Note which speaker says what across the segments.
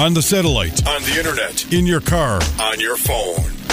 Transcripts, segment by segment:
Speaker 1: on the satellite, on the internet, in your car, on your phone.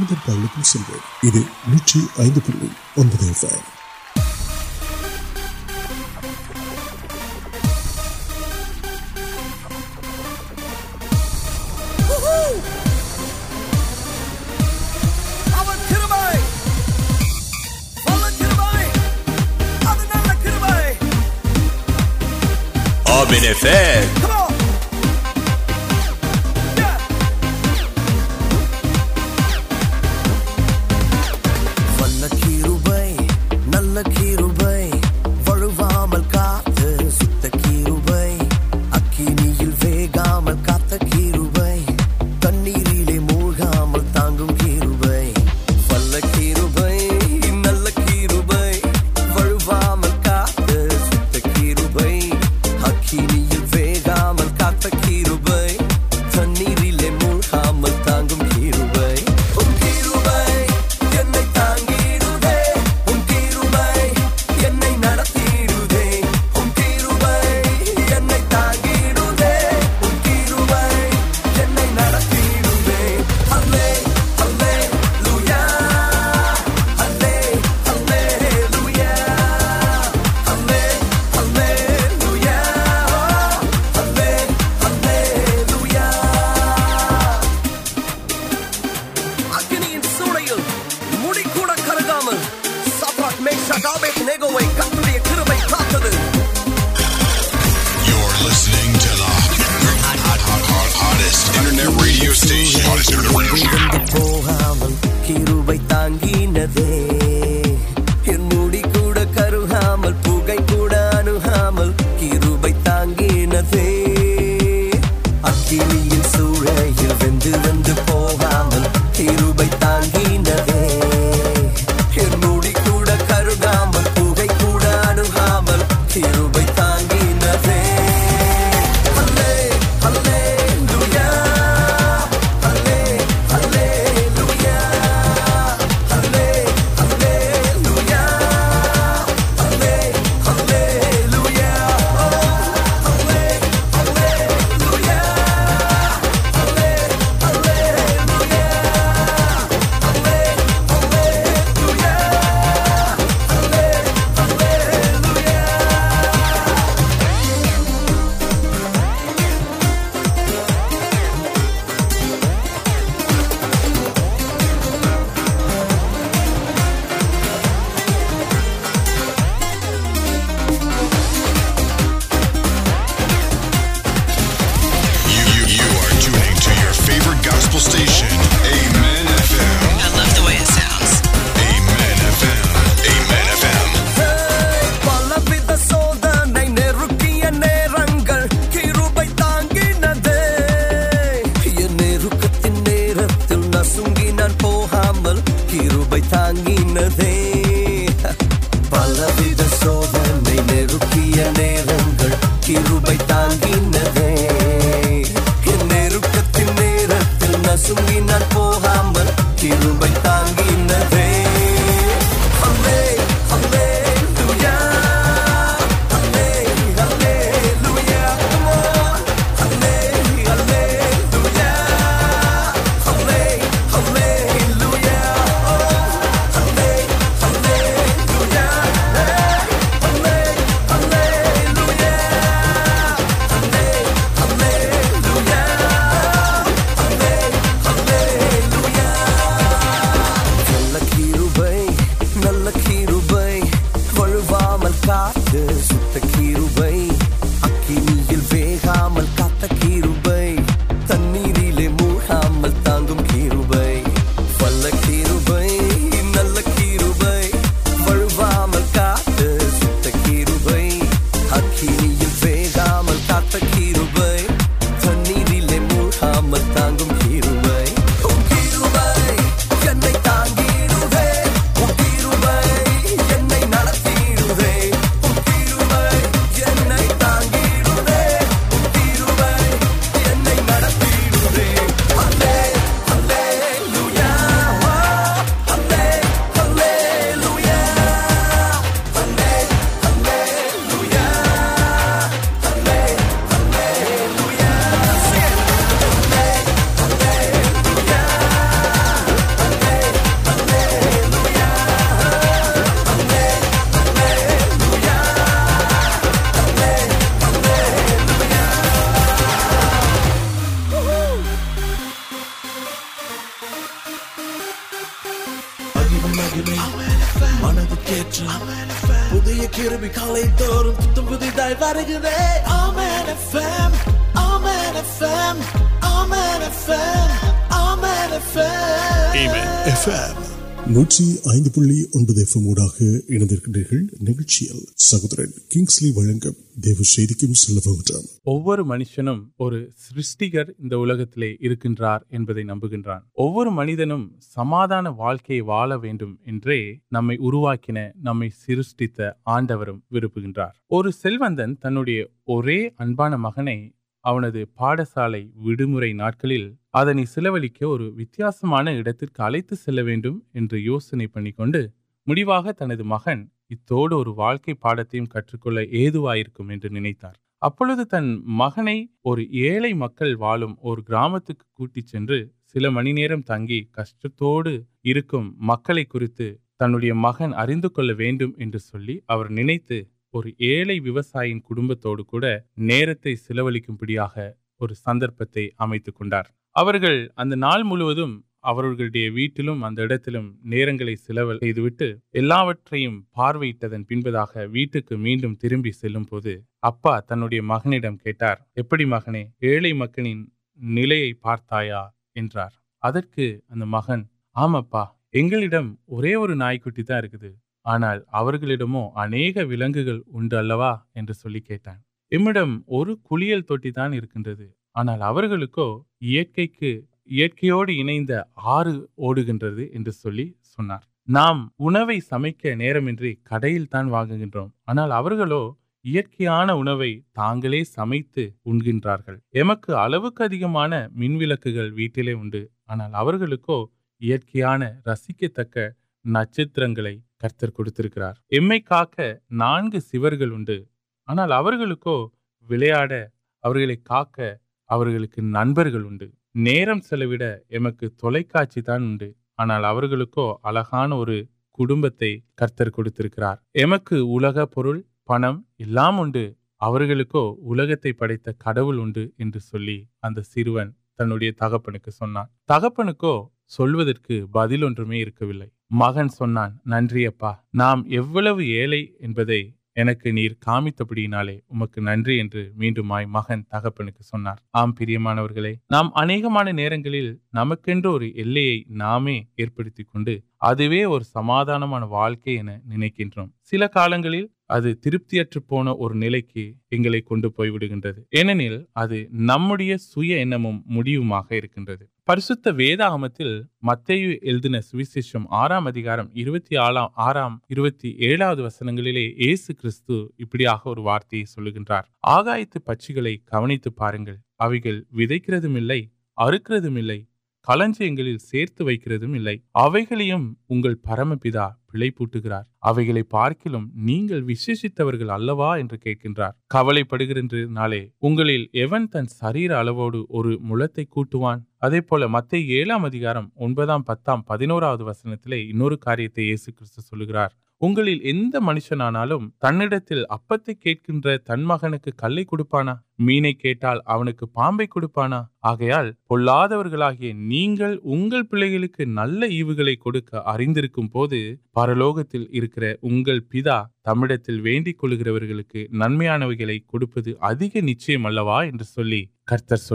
Speaker 2: முதல் பள்ளிக்கும் செல்வோம் இது நூற்றி ஐந்து புள்ளி ஒன்பது எஃப்எம்
Speaker 3: Come on!
Speaker 2: எஃப்எம் நூற்றி ஐந்து புள்ளி ஒன்பது எஃப்எம் ஊடாக இணைந்திருக்கின்றீர்கள் நிகழ்ச்சியில் சகோதரன் கிங்ஸ்லி வழங்கும் தேவ செய்திக்கும் செல்வகுன்றாம்
Speaker 4: ஒவ்வொரு மனுஷனும் ஒரு اور وت امریکہ یوسنے پڑھنے تنہیں اتر واقع پاڑت کلو نار تن مغر مکل واڑم اور گرامت کٹ سر من نرم تنگ کشمت تنہے مہنگے نو اوربت نیو سندر امتکمے ویٹ لوگ نکلو پارو پا وی میڈم تربی تنہے مغنی کھیٹار مہن مکن نلے پارتیاں نائک آنا ولکلٹین اور کلیال تٹیلک آر اوگار نام سمک نی کڑھان واگو آنال تا سمت اندر من ولکل ویٹلوک نچتر پنام پڑت کڑی سرون تنڈیا تک پہنچانک سو بدلے مغن سنیا نام ایول کا بڑھے امک نن میڈم مغن تک آمپانو نام اہم نیو یا نام ارپرتی کن ادر سمادان واقع نو سال ادھر ترپتی نیل کن پوئنٹ ابھی نمبر سی ایسے پریشت ویدام سویشیشم آرام ادار آرام وسنگلے کپڑا اور وارت آگ پچکل کچھ ودکرے ارکیم ان پرم پا پوٹ گرار پارک لوگ وشیشت کبل پڑ گئے اگلے تن سروڈ اور ملتے کٹوان اے پولی مت ایم اداروں پتام پہ نوت کاریہ کلکر اگل منشن آنا تنہر ابت کھن ملے کھپانا مینٹا کھڑپانا پہلات اردو پھر لوگ پیتا تم گروک نمک نچم کرتر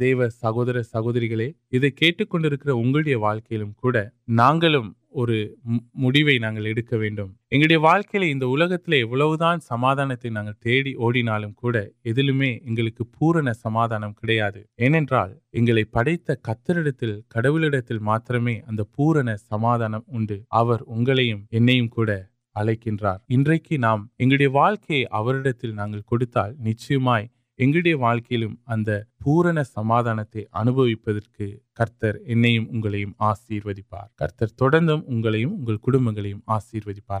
Speaker 4: دیو سہور سہورگ اُنڈی واقع سما میں پورن سمادان کڑیاں پڑھتا کتر کڑوڑی اگر پورن سمادانے نام واقع نچ اد پور سمدان کے نوبو پہتر آشیوار آشیر پار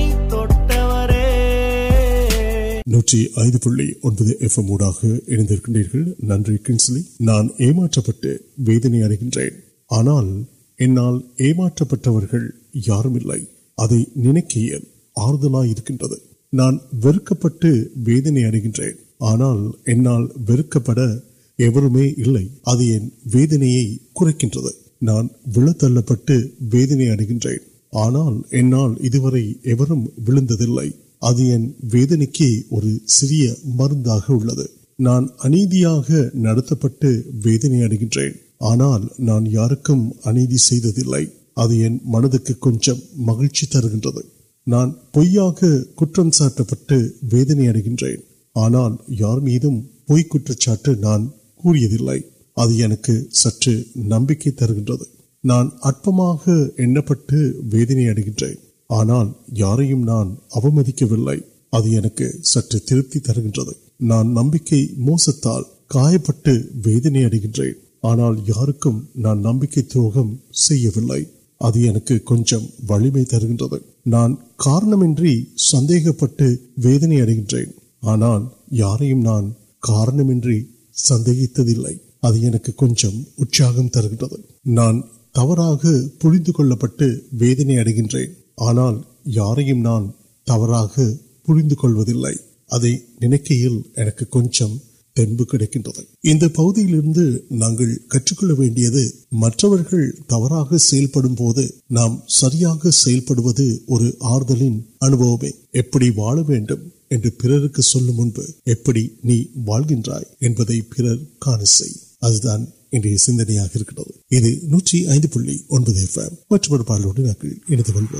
Speaker 2: நூற்றி ஐந்து புள்ளி ஒன்பது எஃப் ஊடாக இணைந்திருக்கின்றீர்கள் நன்றி கின்ஸ்லி நான் ஏமாற்றப்பட்டு வேதனை அடைகின்றேன் ஆனால் என்னால் ஏமாற்றப்பட்டவர்கள் யாரும் இல்லை ادین ویدنے کے سا ایندی پہ ویدنی آگے آنا نان یا منتقل کچھ مہرچ ترک پوٹ ویدن اہ گیم پوچھا نان کو سچ نمک نان پہ ویدنی آگے گ آنال یار نان ابدیک سچ ترپتی ترک نمک موس پونے اڑ گئی تروہم ابھی کچھ ویم ترکارن سند پٹھے ویدنے اڑ گار نان کارنمن سند ابھی کچھ نان توڑی کل پوٹ ویدنے اگن وران تک نیو کچھ پہلے لوگ کچھ تبرا نام سیاد واڑ پہنچ پاس ابھی سا کرو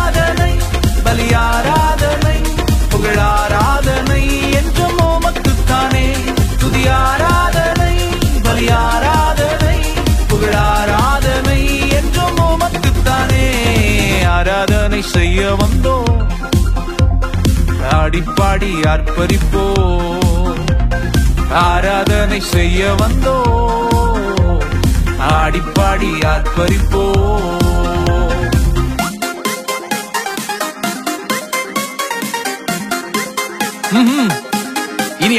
Speaker 5: اد مو مانے بلیا راد مو مانے آرا دڑیپاڑی آرپری پو آرا آڑپاڑی آپ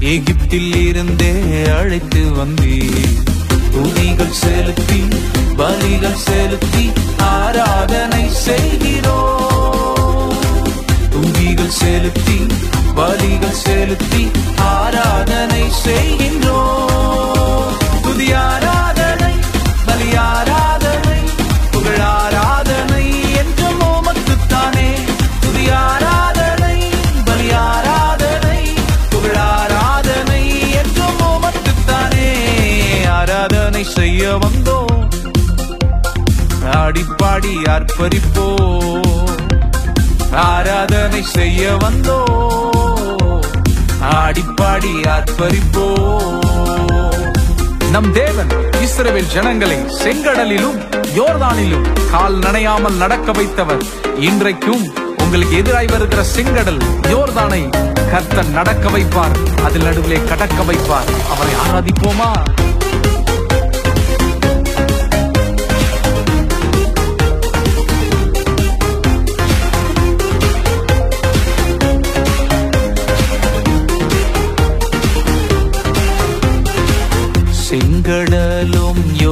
Speaker 5: برتی آرا برتی آرا دے گیا جنگل کال نامکشن نٹکار برتی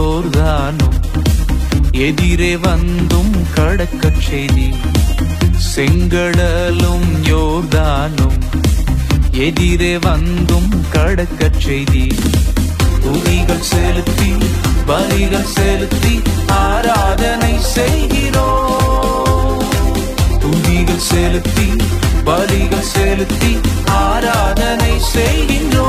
Speaker 5: آرا دلتی برتی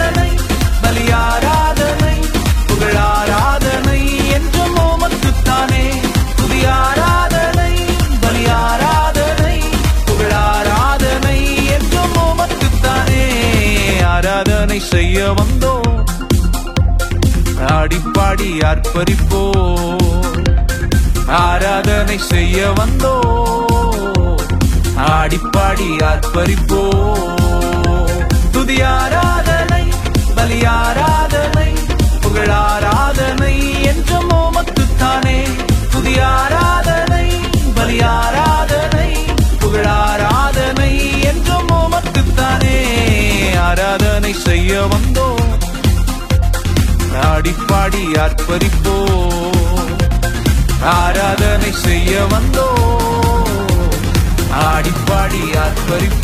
Speaker 5: آرا دے واڑی آپ دیا راد بلیا راد متعان دیا راد بلیا راد مت آرا دے وا اڑپاڑی یا پریپ آرا دے ویپاڑی یا پریپ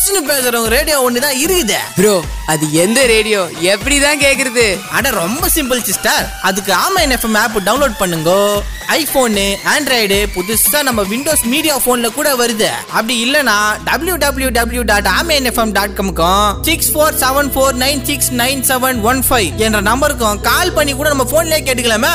Speaker 6: வச்சுன்னு பேசுறவங்க ரேடியோ ஒண்ணு தான் இருக்குதே
Speaker 7: ப்ரோ அது எந்த ரேடியோ எப்படிதான் கேக்குறது
Speaker 6: அட ரொம்ப சிம்பிள் சிஸ்டர் அதுக்கு ஆன்லைன் எஃப்எம் ஆப் டவுன்லோட் பண்ணுங்க ஐபோனு ஆண்ட்ராய்டு புதுசா நம்ம விண்டோஸ் மீடியா போன்ல கூட வருது அப்படி இல்லனா டபிள்யூ டபிள்யூ டபிள்யூ டாட் ஆமேன் எஃப்எம் டாட் காம்க்கும் six four seven four nine six nine seven one five என்ற நம்பருக்கும் கால் பண்ணி கூட நம்ம போன்லயே கேட்டுக்கலாமா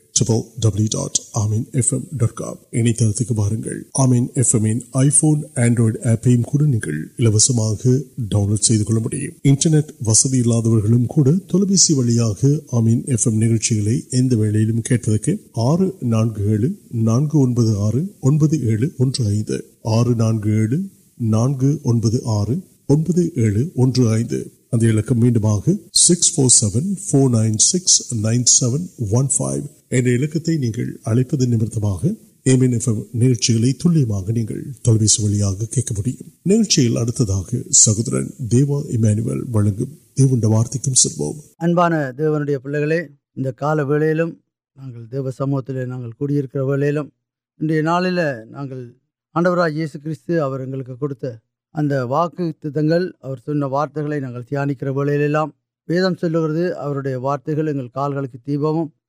Speaker 2: وسم نمبر میڈم سکس என்ற இலக்கத்தை நீங்கள்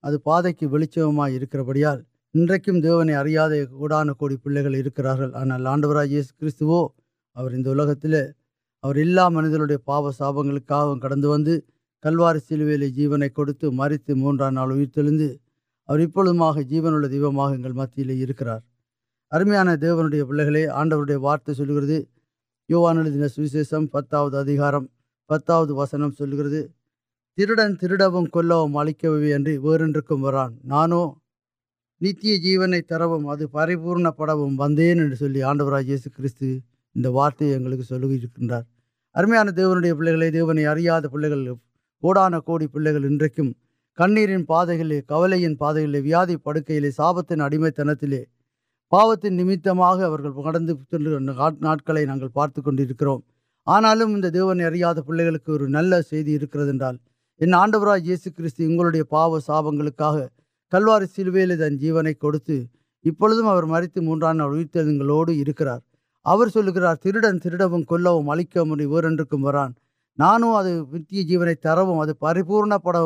Speaker 8: اب پاد کی ولیم كر بڑا ان دیونے اڑیا كوڑ پیلے كر آنل آڈر كرستا منزے پاپ ساپ كا كڑو كلوار سیلویلے جیونے كو مریت موال ائر اور پولیم جیون دیپم یكر ارمیا دیوی پے آڈی وارت چل گئے یو وا نل دن سیشمن پتہ ہو كار پتہ ہوسن سل كر ترڑن تر ٹھم کم علکے ویر و نانو نیونے تر پری پورن پڑے سو آڈو راج کارتار ارمیا دیوی پلے دیونی اڑیا پے کو پہلے ان پاد کبلین پاد واد پڑکے ساپتی اڑ میں تنتلے پاپتی نمت ناٹک پارتک آنا دیونے اڑیا پھر نلک ان آڈراج جیسے کا ساپنک کلوار سلویل تن جی کچھ اب میری موت کروانے میونے تر پریپور پڑے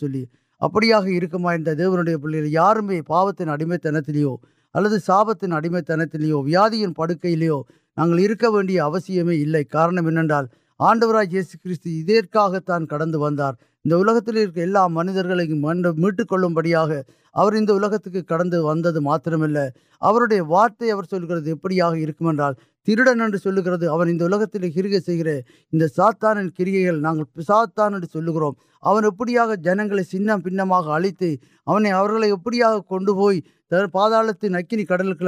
Speaker 8: سو ابڑا ماند دیوی پھر یار میں پاپتی اڑنے تنت ساپتی اڑنے تین تین پڑکویا کارنما آنور جیسے کچھ کڑا درکا منز میٹ کل بڑی اوکت مترمل وارتر ابھی آپ کے اندر ترڑن سلک تک کیرکے ان سا کرے گیا سا لگویا جنگ سن پاگ ابڑیا کن پوئ پہ نکری کڑک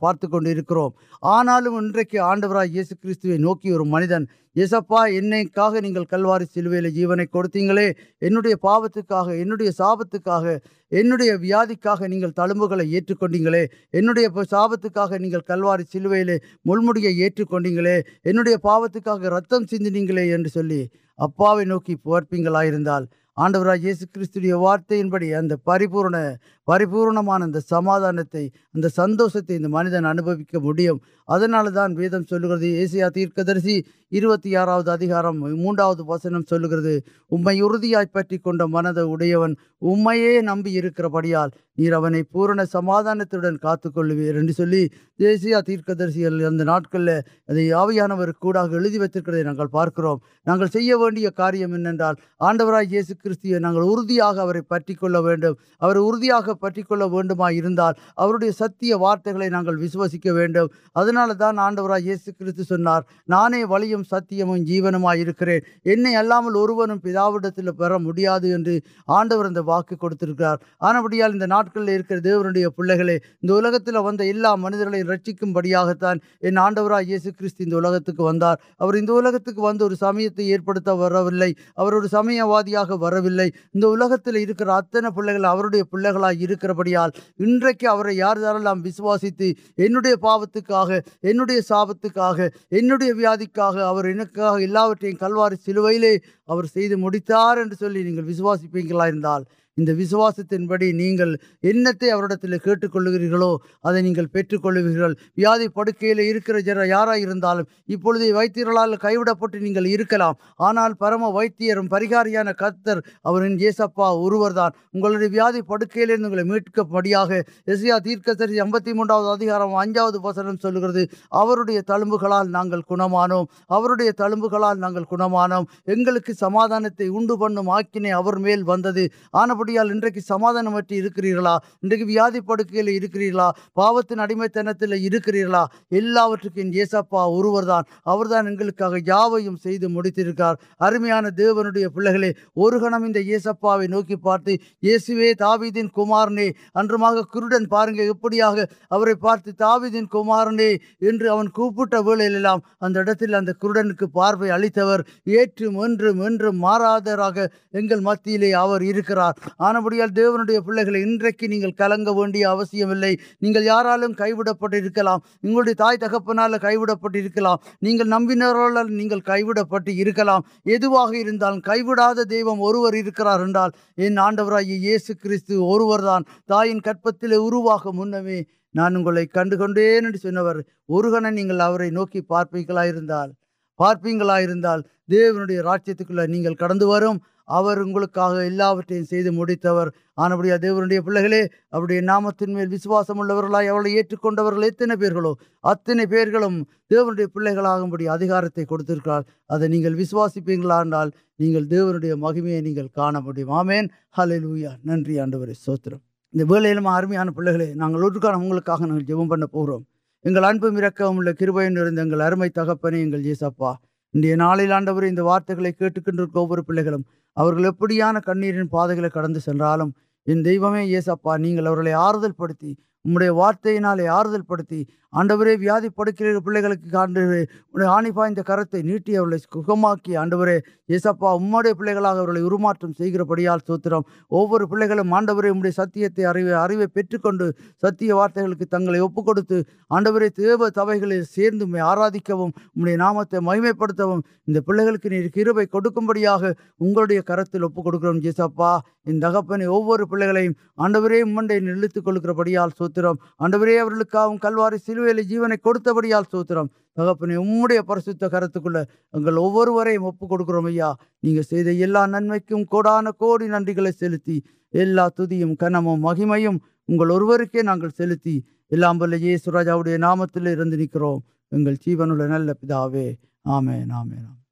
Speaker 8: پارتک آناکے آڈر یس کئی نوکی ونیدن یسپا ان سیونکے انڈیا پاپتکا اندر ساپت انڈیا ویل تعمب یچیے ان ساپت کلواری سلو لے میرے پاپت ریند اب نوکی پیل آڈورک وارت یا بڑے اب پریپور پریپور سمادانتے ادوشتے منجن اُنک دان ویزم سلک درسی ارتی آرا موسم چل گئے اردائی پٹ منتون نمک بڑی پورن سمادانے جیسا تیر نا یو یا وت پارکرویا کاریہ انڈورا جیسے کچھ اردو پریکل پٹمال ستیہ وارتگل آنڈراسار نان و ستیہم جیواڑی منظر پاپت ویاد அவர் எனக்காக எல்லாவற்றையும் கல்வாரி சிலுவையிலே அவர் செய்து முடித்தார் என்று சொல்லி நீங்கள் விசுவாசிப்பீங்களா இருந்தால் انسواسن بڑی نہیں کھیل کلو نہیں پورا ویاد پڑکے جن یار ویڈ پی آنا پرم وئیر پریار جیسپر اگلے ویاد پڑکلے میٹھے یس تیر موکار اجاوہ تعمبے تعمبال سمادانتے اُن پہ آکے میل و سماد ویمارے پاروت مارا متعلق آنپڑا دیوی پہ انگلیں کل گیا نہیں یار کئی تائ تک کئی نمبر کئی کئی دےوار آڈو یہ سو کتر دان تائیو منو نان کنکر اور نوکی پارپی گا پارپی گا دیٹر نہیں کڑو اور میرے پے ابڑ نام تنواسم اتنے پی اتنے پیمنٹ پہلے وسواسی پیل دیو مہمیا نہیں کامین ہلیہ ننیاوتر ول ارمیا پے کا جیو پڑھ پہ اب کبھی ارم تک پہلے جیسپ انہیں نال وارتگل کٹک وہ پہ اور کیرن پاگل کڑوے یہ سا نہیں آردل پڑے وارت آردل پڑی آنور ویاد پڑک پڑے آنی پا کرٹی علی سی آن جیسپا اموی پہلے ارم پڑی سوتر وہ پہلے آنڈر ستیہ ارو پی کن ستیہ وارتگل تنگ ابت آن دی آرا دیکھے نام مہیم پڑھ پکن کڑا کر تک کراپ اپنے وہ پہلے گیا آنڈرے منڈی نکل کر سوتر آنورک جی سوتر نمکان کو نیچے کنم مہیمکے جیسو راج نام تھی نکرو نل پیمین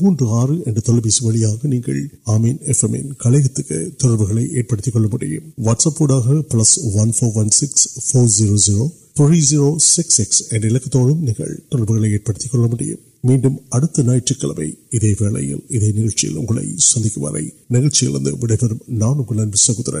Speaker 2: موپی والے میڈم کلانگ سہوتر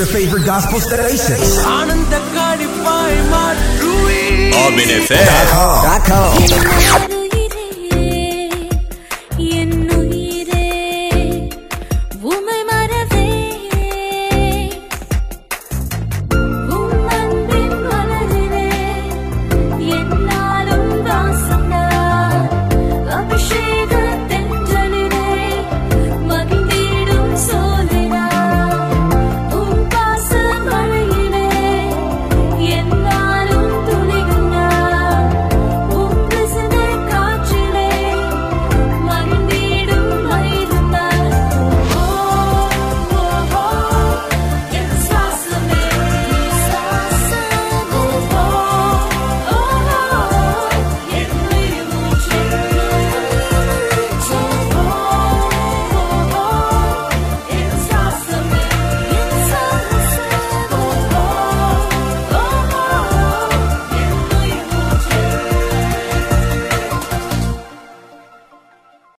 Speaker 9: گا پوسٹ
Speaker 5: آنند